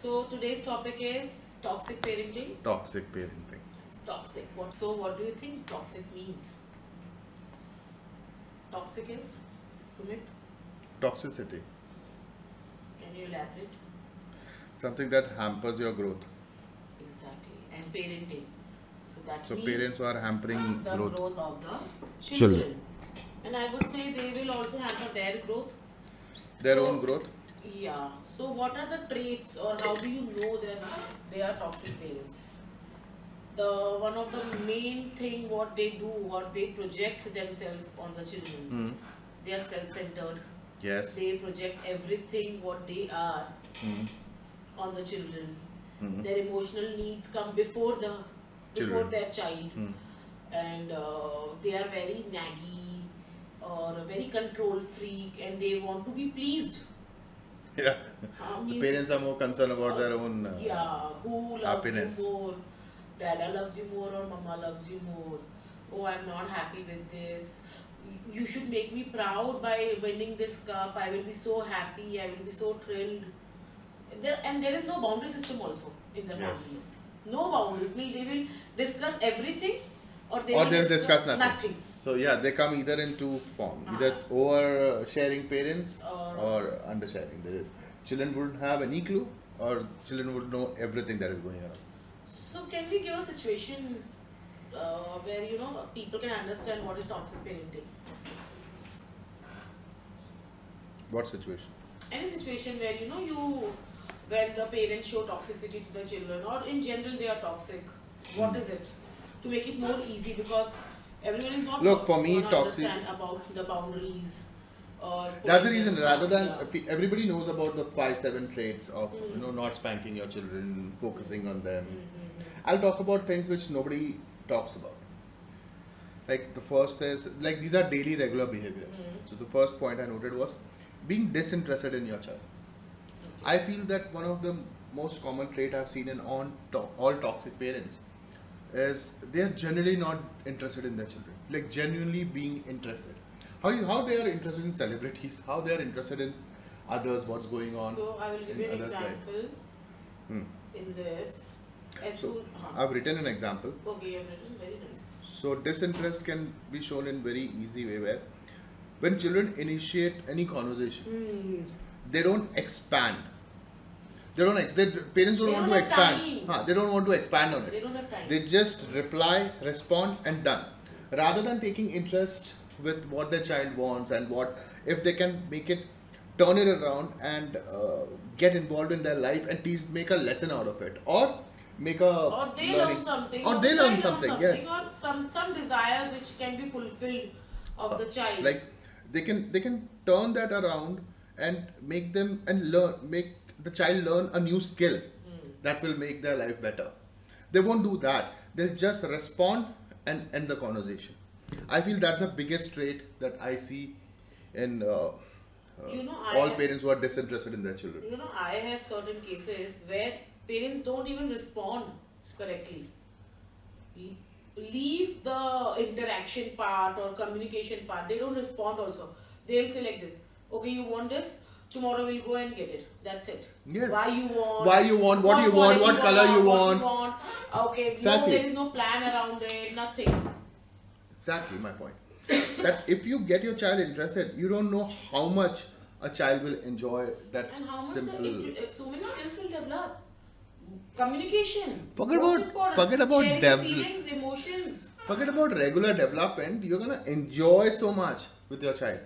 So today's topic is toxic parenting. Toxic parenting. It's toxic. What? So what do you think toxic means? Toxic is Sumit. Toxicity. Can you elaborate? Something that hampers your growth. Exactly. And parenting. So that So means parents who are hampering the growth. growth of the children. Children. And I would say they will also hamper their growth. Their So- own growth. Yeah. So what are the traits or how do you know that they are toxic parents? The one of the main thing what they do, what they project themselves on the children. Hmm. They are self-centered. Yes. They project everything what they are Hmm. on the children. Hmm. Their emotional needs come before the before Children. their child, Hmm. and uh, they are very naggy or very control freak, and they want to be pleased. Yeah. Uh, The parents are more concerned about their own. Uh, yeah, who loves happiness. you more? Dada loves you more or mama loves you more? Oh, I'm not happy with this. You should make me proud by winning this cup. I will be so happy. I will be so thrilled. There and there is no boundary system also in the Yes. families. No boundaries. Means they will discuss everything, or they or will they'll discuss nothing. nothing. So yeah, they come either in two form, Ah. either over sharing parents Or- or under sharing. There is, children wouldn't have any clue, or children would know everything that is going on. So can we give a situation uh, where you know people can understand what is toxic parenting? What situation? any situation where you know you when the parents show toxicity to the children or in general they are toxic what is it to make it more easy because everyone is not Look, for me, toxic- about the boundaries or That's the reason. Rather than yeah. everybody knows about the five seven traits of Mm. you know not spanking your children, focusing on them. Mhm. I'll talk about things which nobody talks about. Like the first is like these are daily regular behavior. Mm. So the first point I noted was being disinterested in your child. I feel that one of the most common trait I've seen in on to- all toxic parents is they are generally not interested in their children. Like genuinely being interested. How you how they are interested in celebrities, how they are interested in others, what's going on. so i will give you an example Hmm. in this as So soon huh. I've written an example. okay have written very nice So disinterest can be shown in very easy way where when children initiate any conversation, Hmm. they don't expand. They don't. Ex- they, parents don't They want don't to expand. Huh, they don't want to expand on it. they don't have time They just reply, respond, and done. Rather than taking interest with what their child wants and what if they can make it, turn it around and uh, get involved in their life and teach, make a lesson out of it, or make a or they learning- learn something or the they learn learns something. Yes. or some some desires which can be fulfilled of the child like they can they can turn that around and make them and learn make the child learn a new skill Hmm. that will make their life better. They won't do that. They'll just respond and end the conversation. I feel that's the biggest trait that i see in uh, uh, You know, all have- parents who are disinterested in their children. You know i have certain cases where parents don't even respond correctly. Leave the interaction part or communication part. They don't respond also. They'll say like this okay you want this tomorrow we'll go and get it that's it Yes. why you want Why you want, what you want, what color you what want. want. okay Exactly. no there is no plan around it nothing exactly my point that if you get your child interested you don't know how much a child will enjoy that and how much simple the, it, it, so many skills will develop communication Forget about- important. forget about Sharing devel- feelings emotions forget about regular development you're gonna enjoy so much with your child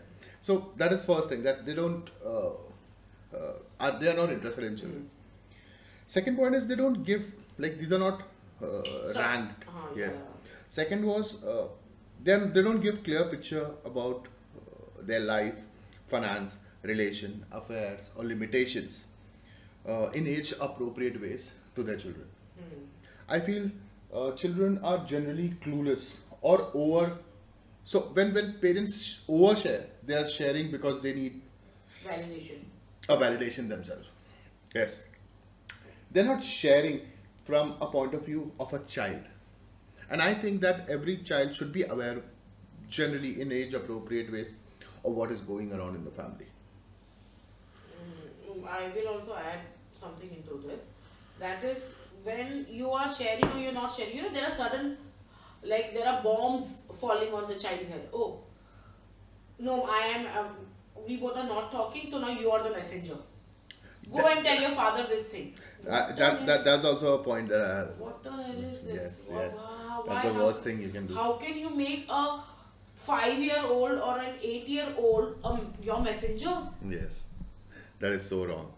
so that is first thing that they don't uh, uh, are, they are not interested in children second point is they don't give like these are not uh, ranked uh-huh, yes yeah. second was uh, then they don't give clear picture about uh, their life finance relation affairs or limitations uh, in age appropriate ways to their children Hmm. I feel uh, children are generally clueless or over. So when when parents overshare, they are sharing because they need validation a validation themselves. Yes, they're not sharing from a point of view of a child, and I think that every child should be aware, generally in age appropriate ways, of what is going around in the family. Mm, I will also add something into this. That is when you are sharing or you're not sharing. You know, there are sudden, like there are bombs falling on the child's head. Oh, no, I am. Um, we both are not talking, so now you are the messenger. Go That- and tell your father this thing. Uh, that, that that's also a point that I have. What the hell is this? Yes, Wow, yes. wow, That's the how- worst thing you can do. How can you make a five-year-old or an eight-year-old um, your messenger? Yes, that is so wrong.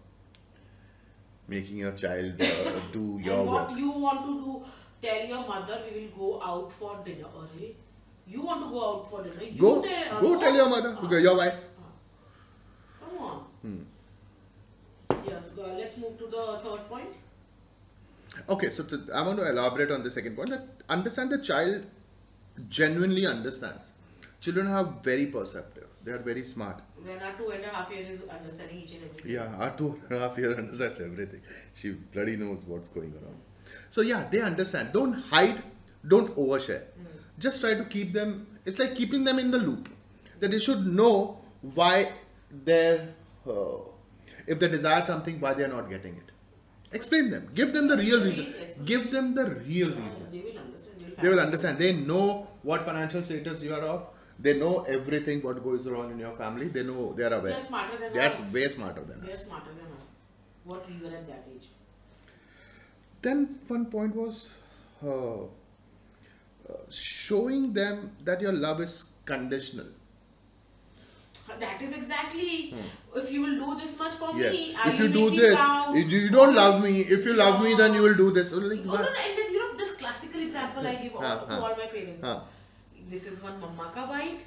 Making your child uh, do your and work. what you want to do? Tell your mother we will go out for dinner. Arre, you want to go out for dinner? You Go, tell, go uh, tell your mother, uh, okay, your wife. Come on. Hmm. Yes, go, let's move to the third point. Okay, so to, I want to elaborate on the second point. That understand the child genuinely understands. Children are very perceptive. They are very smart. When our two and a half year is understanding each and everything. Yeah, our two and a half year understands everything. She bloody knows what's going on. So yeah, they understand. Don't hide. Don't overshare. Just try to keep them. It's like keeping them in the loop. That they should know why they're. Uh, if they desire something, why they're not getting it. Explain them. Give them the real reason. Give them the real reason. They will understand. They will understand. They know what financial status you are of. They know everything what goes on in your family. They know they are aware. They're smarter than us. That's us. way smarter than They're smarter than us. What we were at that age. Then one point was uh, uh, showing them that your love is conditional. That is exactly. If you will do this much for Hmm. Yes. me, I If will you do this, if you, don't love me. If you love me, then you will do this. Like, No, no, no, and you know this classical example I give all, to all my parents. This is one mama ka bite,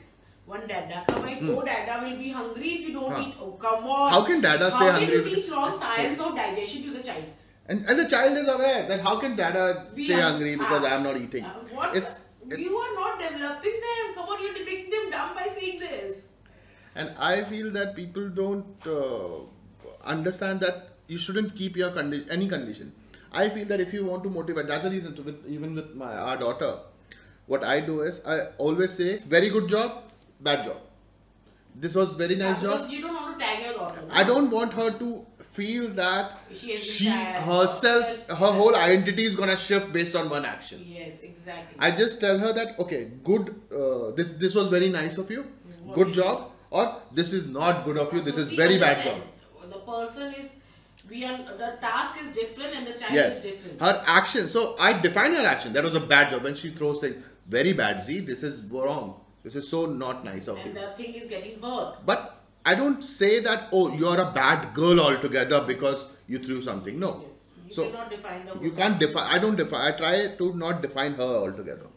one dada ka bite. Oh, dada will be hungry if you don't eat. Oh, come on. How can dada stay How hungry can you teach wrong science of digestion to the child? And, and the child is aware that how can dada We stay are- hungry because I am not eating. Uh, what? It's- it- you are not developing them. Come on, you're making them dumb by saying this. And I feel that people don't uh, understand that you shouldn't keep your any condition. I feel that if you want to motivate, that's the reason. To with, even with my our daughter, what I do is I always say, "Very good job, bad job. This was very nice Yeah, job." because you don't want to tag your daughter. no? I don't want her to feel that She she herself, her whole identity is gonna shift based on one action. Yes, exactly. I just tell her that okay, good. Uh, this this was very nice of you. What Good job. Or this is not good of you. This is very bad job. The person is, we are, the task is different and the child Yes. is different. Her action. So I define her action. That was a bad job. When she throws saying very bad. See, this is wrong. This is so not nice of and you. the thing is getting hurt. But I don't say that. Oh, you're a bad girl altogether because you threw something. No. Yes. You So cannot define the you can't define. I don't define. I try to not define her altogether.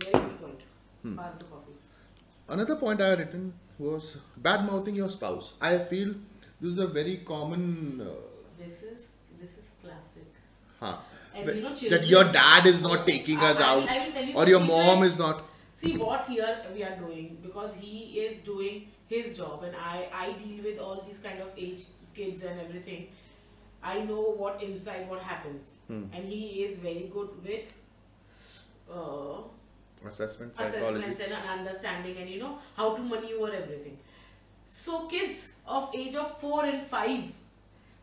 Very good point. Hmm. Pass the coffee. Another point I had written was bad mouthing your spouse. I feel this is a very common. Uh, This is, this is classic. huh, you know, that your dad is not taking I- us I out, I you or your mom is not. See what here we are doing because he is doing his job and I, I deal with all these kind of age kids and everything. I know what inside what happens Hmm. and he is very good with uh, Assessment, assessments and understanding and you know how to maneuver everything. So kids of age of four and five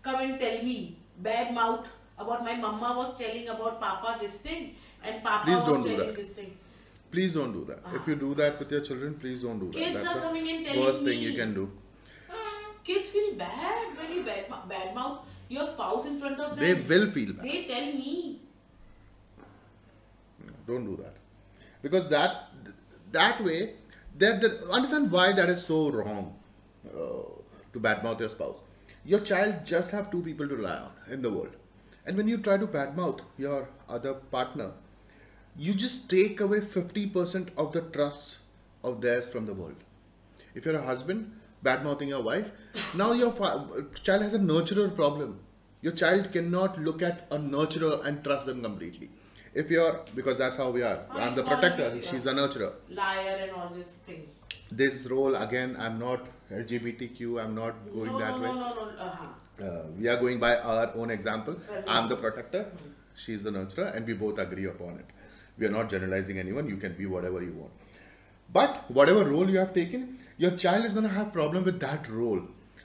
come and tell me bad mouth about my mama was telling about papa this thing and papa Please was don't do that. this thing. Please don't do that. If Ah. you do that with your children, please don't do that. Kids That's are the coming and telling worst thing you can do. Kids feel bad when you bad, bad mouth your spouse in front of them. They will feel bad. They tell me. Don't do that. Because that that way, that the, understand why that is so wrong uh, to badmouth your spouse. Your child just have two people to rely on in the world, and when you try to badmouth your other partner, you just take away fifty percent of the trust of theirs from the world. If you're a husband bad mouthing your wife, now your child has a nurturer problem. Your child cannot look at a nurturer and trust them completely. If you're because that's how we are. I'm the protector. She's a nurturer. Liar and all these things. This role again, I'm not LGBTQ. I'm not going no, that no, way. no, no, no, uh-huh. Uh, we are going by our own example. Well, I'm the protector, she's the nurturer, and we both agree upon it. We are not generalizing anyone. You can be whatever you want. But whatever role you have taken, your child is going to have problem with that role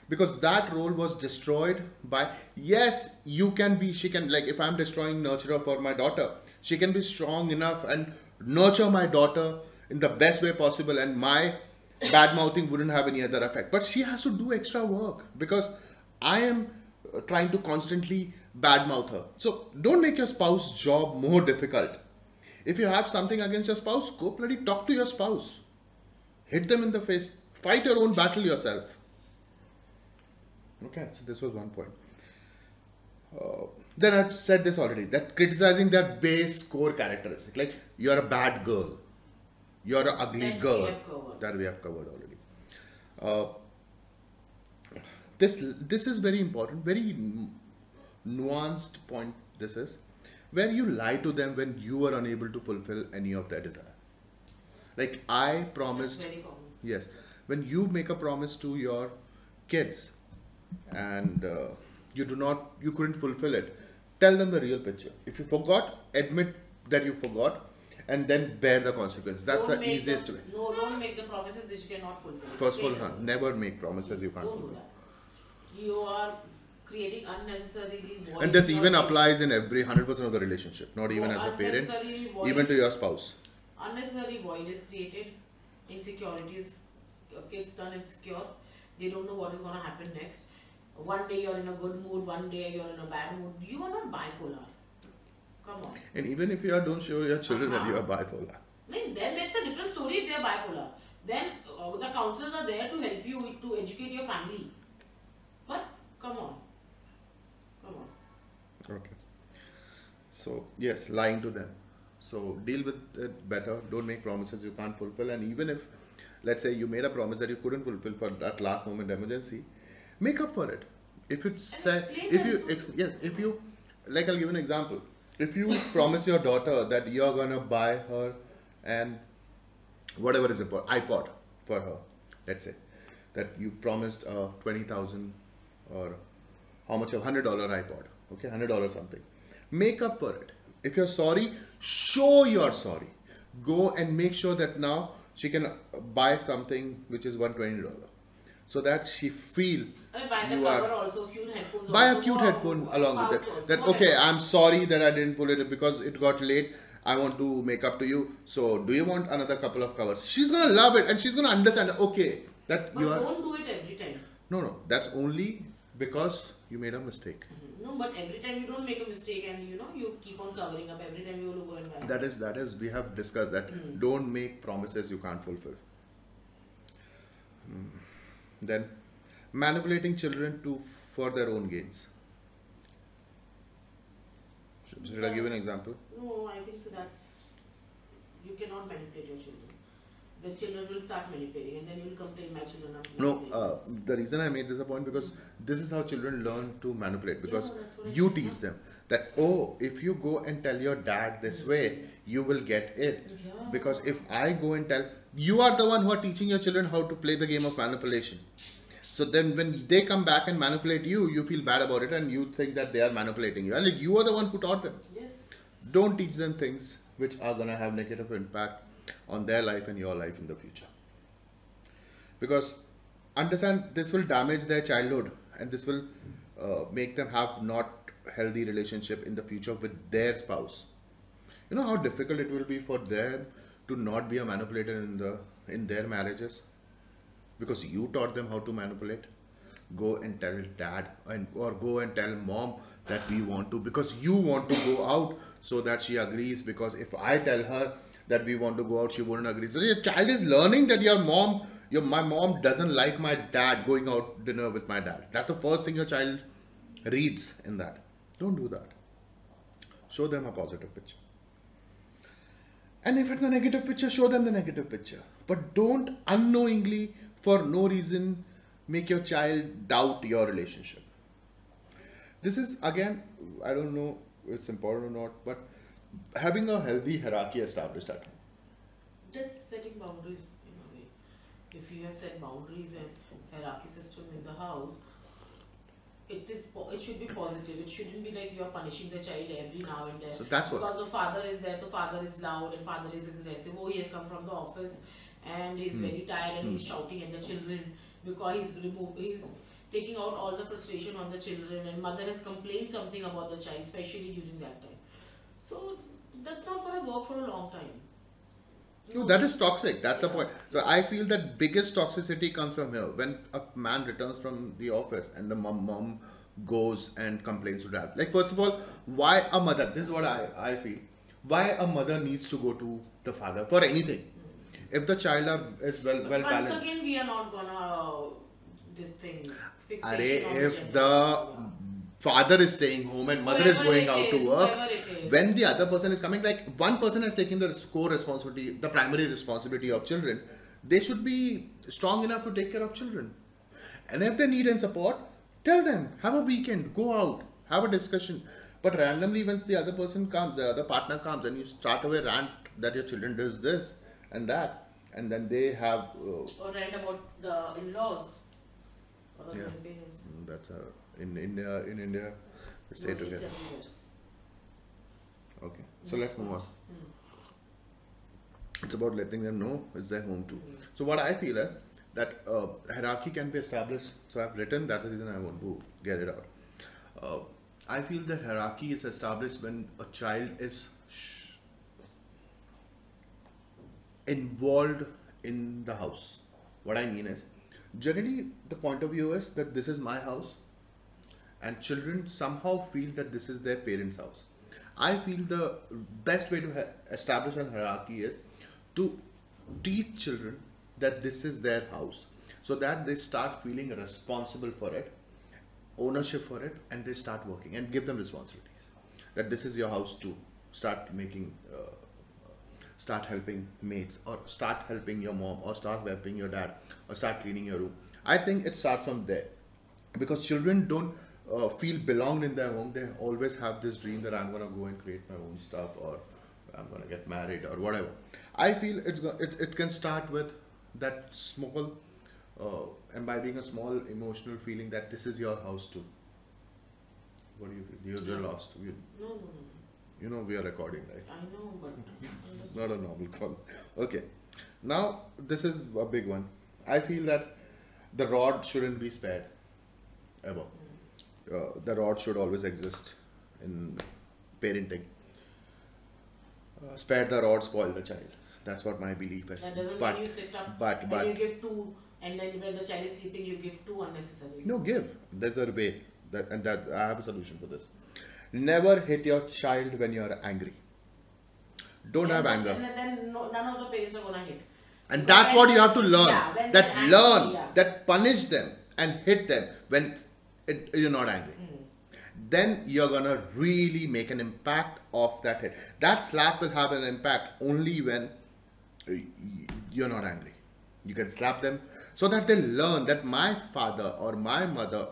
because that role was destroyed by yes you can be she can like if i'm destroying nurturer for my daughter she can be strong enough and nurture my daughter in the best way possible and my bad mouthing wouldn't have any other effect but she has to do extra work because i am uh, trying to constantly badmouth her so don't make your spouse job more difficult if you have something against your spouse go bloody talk to your spouse hit them in the face fight your own battle yourself okay so this was one point uh, then I said this already that criticizing their base core characteristic, like you're a bad girl, you're an ugly That girl, covered. that we have covered already. Uh, this this is very important, very nuanced point. This is where you lie to them when you are unable to fulfill any of their desire. Like I promised. very common. Yes, when you make a promise to your kids and uh, you do not, you couldn't fulfill it, tell them the real picture. If you forgot, admit that you forgot, and then bear the consequences. That's Don't the easiest the, way. No, don't make the promises which you cannot fulfill. First of all, Straight huh, away. never make promises you can't Don't do fulfill. that. You are creating unnecessarily void. And this even applies in every hundred percent of the relationship, not even as a parent, even to your spouse. unnecessary void is created insecurities uh, kids turn insecure. They don't know what is going to happen next. One day you're in a good mood one day you're in a bad mood. You are not bipolar. Come on. And even if you are, don't show your children that you are bipolar. then, then that's a different story if they're bipolar. Then uh, the counselors are there to help you to educate your family. But come on Okay. So yes, lying to them. So deal with it better. Don't make promises you can't fulfill. And even if, let's say, you made a promise that you couldn't fulfill for that last moment emergency, make up for it. If you say, if you ex- yes, if you like, I'll give an example. If you promise your daughter that you're gonna buy her and whatever is important iPod for her, let's say that you promised a twenty thousand or how much a hundred dollar iPod, okay, hundred dollar something. Make up for it. If you're sorry, show you're sorry. Go and make sure that now she can buy something which is one twenty dollar, so that she feel buy You cover are- also cute headphones buy a cute headphone along with it. That okay, I'm sorry that I didn't pull it because it got late. I want to make up to you. So do you want another couple of covers? She's gonna love it and she's gonna understand. Okay, that but you are don't do it every time no no. That's only because you made a mistake. No, but every time you don't make a mistake and you know you keep on covering up. Every time you will go and buy. That is that is we have discussed that. Mm. Don't make promises you can't fulfill. Hmm. Then manipulating children to for their own gains. Should, should I give an example? No, I think so. That's you cannot manipulate your children. The children will start manipulating, and then you will complain, "My children are No, uh, the reason I made this a point because this is how children learn to manipulate because Yeah, that's what I you teach them that oh if you go and tell your dad this way you will get it. Yeah. because if I go and tell you are the one who are teaching your children how to play the game of manipulation. So then when they come back and manipulate you you feel bad about it and you think that they are manipulating you. And like you are the one who taught them. Yes. don't teach them things which are going to have negative impact on their life and your life in the future. Because understand this will damage their childhood and this will uh, make them have not healthy relationship in the future with their spouse. You know how difficult it will be for them to not be a manipulator in the in their marriages? Because you taught them how to manipulate? Go and tell dad and or go and tell mom that we want to because you want to go out so that she agrees because if i tell her that we want to go out she wouldn't agree. So your child is learning that your mom your my mom doesn't like my dad going out dinner with my dad. That's the first thing your child reads in that. Don't do that. Show them a positive picture. And if it's a negative picture, show them the negative picture. But don't unknowingly, for no reason, make your child doubt your relationship. This is again, I don't know it's important or not, but having a healthy hierarchy established at home. That's setting boundaries in a way. If you have set boundaries and hierarchy system in the house, it is it should be positive. It shouldn't be like you are punishing the child every now and then. So that's what. because the father is there, the father is loud, and father is aggressive. Oh, he has come from the office and he's Hmm. very tired and he's shouting at the children because he's remove he's taking out all the frustration on the children and mother has complained something about the child especially during that time so that's not going to work for a long time No, that is toxic. That's the point. So I feel that biggest toxicity comes from here. When a man returns from the office and the mom, mom goes and complains to dad. Like first of all, why a mother? This is what I, I feel. Why a mother needs to go to the father for anything? If the child is well well once balanced. again we are not gonna this thing fixation on if the Yeah. Father is staying home and mother is going out is, to work, whoever it is. when the other person is coming, like one person has taken the core responsibility, the primary responsibility of children, they should be strong enough to take care of children. And if they need any support, tell them, have a weekend, go out, have a discussion. But randomly, once the other person comes, the other partner comes, and you start away rant that your children does this and that, and then they have uh, or read about the in-laws or Yeah. Mm, That's uh, in India. In India, stay No, together. Okay, so let's move on. It's about letting them know it's their home too. So what I feel is that uh, hierarchy can be established. So I've written. That's the reason I want to get it out. Uh, I feel that hierarchy is established when a child is involved in the house. What I mean is, generally the point of view is that this is my house, and children somehow feel that this is their parents' house. I feel the best way to establish an hierarchy is to teach children that this is their house, so that they start feeling responsible for it, ownership for it, and they start working and give them responsibilities. That this is your house too. Start making. Uh, start helping mates or start helping your mom or start helping your dad or start cleaning your room i think it starts from there because children don't uh, feel belonged in their home they always have this dream that i'm going to go and create my own stuff or i'm going to get married or whatever i feel it's it, it can start with that small uh, imbibing a small emotional feeling that this is your house too what do you feel you're, you're lost you, no no no you know we are recording right I know but it's not a normal call. Okay. Now, this is a big one. I feel that the rod shouldn't be spared ever. Uh, the rod should always exist in parenting. Uh, spare the rod, spoil the child. That's what my belief is. that doesn't But mean you sit up but and but you give two and then when the child is sleeping you give two unnecessary no, give. There's a way that and that I have a solution for this. Never hit your child when you are angry. Don't have anger. and then no, none of the parents are gonna hit And Because that's when- what you have to learn. yeah, that they're angry, learn, yeah. that punish them and hit them when it, you're not angry. Hmm. Then you're gonna really make an impact of that hit. That slap will have an impact only when uh, you're not angry. You can slap them so that they learn that my father or my mother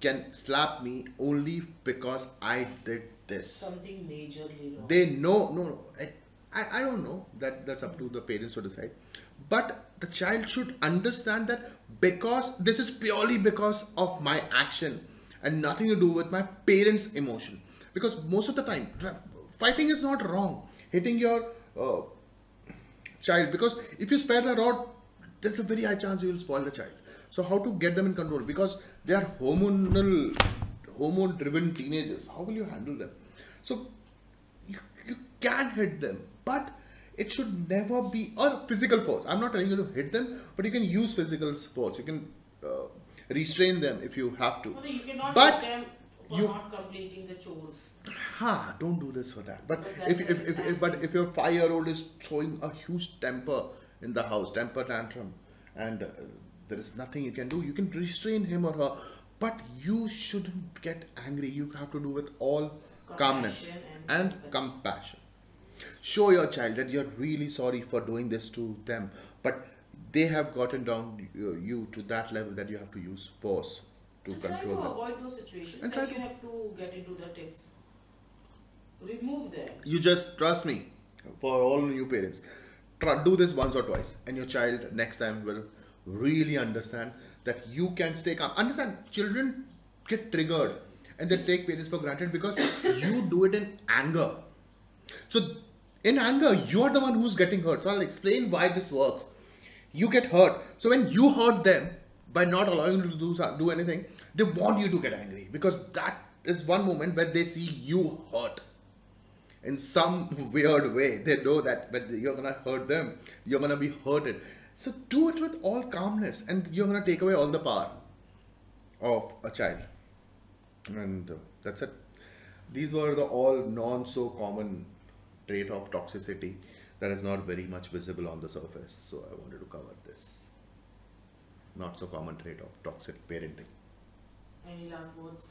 can slap me only because I did this something majorly wrong they know no no I, I I don't know that that's up to the parents to decide but the child should understand that because this is purely because of my action and nothing to do with my parents emotion. Because most of the time fighting is not wrong. Hitting your uh, child. Because if you spare the rod there's a very high chance you will spoil the child. So how to get them in control? Because they are hormonal hormone driven teenagers. How will you handle them? So you, you can hit them but it should never be or physical force. I'm not telling you to hit them but you can use physical force. You can uh, restrain them if you have to. No, you cannot But hit them for you- not completing the chores. Ha don't do this for that. But if, if, if, if but if your five year old is showing a huge temper in the house temper tantrum and uh, there is nothing you can do you can restrain him or her. But you shouldn't get angry. You have to do with all calmness Compassion and and compassion show your child that you're really sorry for doing this to them but they have gotten down you, you to that level that you have to use force to and try to them. avoid those situations And you have to get into the tips. Remove them. You just trust me for all new parents. Try, do this once or twice and your child next time will really understand that you can stay calm. Understand children get triggered and they take parents for granted because you do it in anger so in anger you are the one who's getting hurt. So i'll explain why this works. You get hurt. So when you hurt them by not allowing them to do, do anything they want you to get angry because that is one moment where they see you hurt. In some weird way they know that when you're gonna hurt them. You're gonna be hurted. So do it with all calmness and you're gonna take away all the power of a child. And uh, that's it. These were the all non so common trait of toxicity that is not very much visible on the surface so i wanted to cover this not so common trait of toxic parenting Any last words?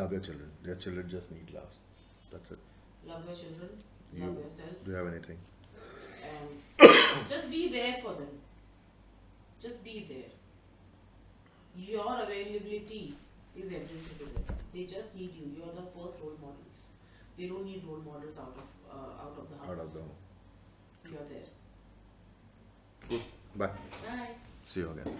love your children your children just need love that's it Love your children. You- Love yourself. do you have anything And just be there for them. Just be there. Your availability is everything to them. They just need you. You're the first role model. They don't need role models out of uh, out of the house. out of the You're there. good bye Bye. see you again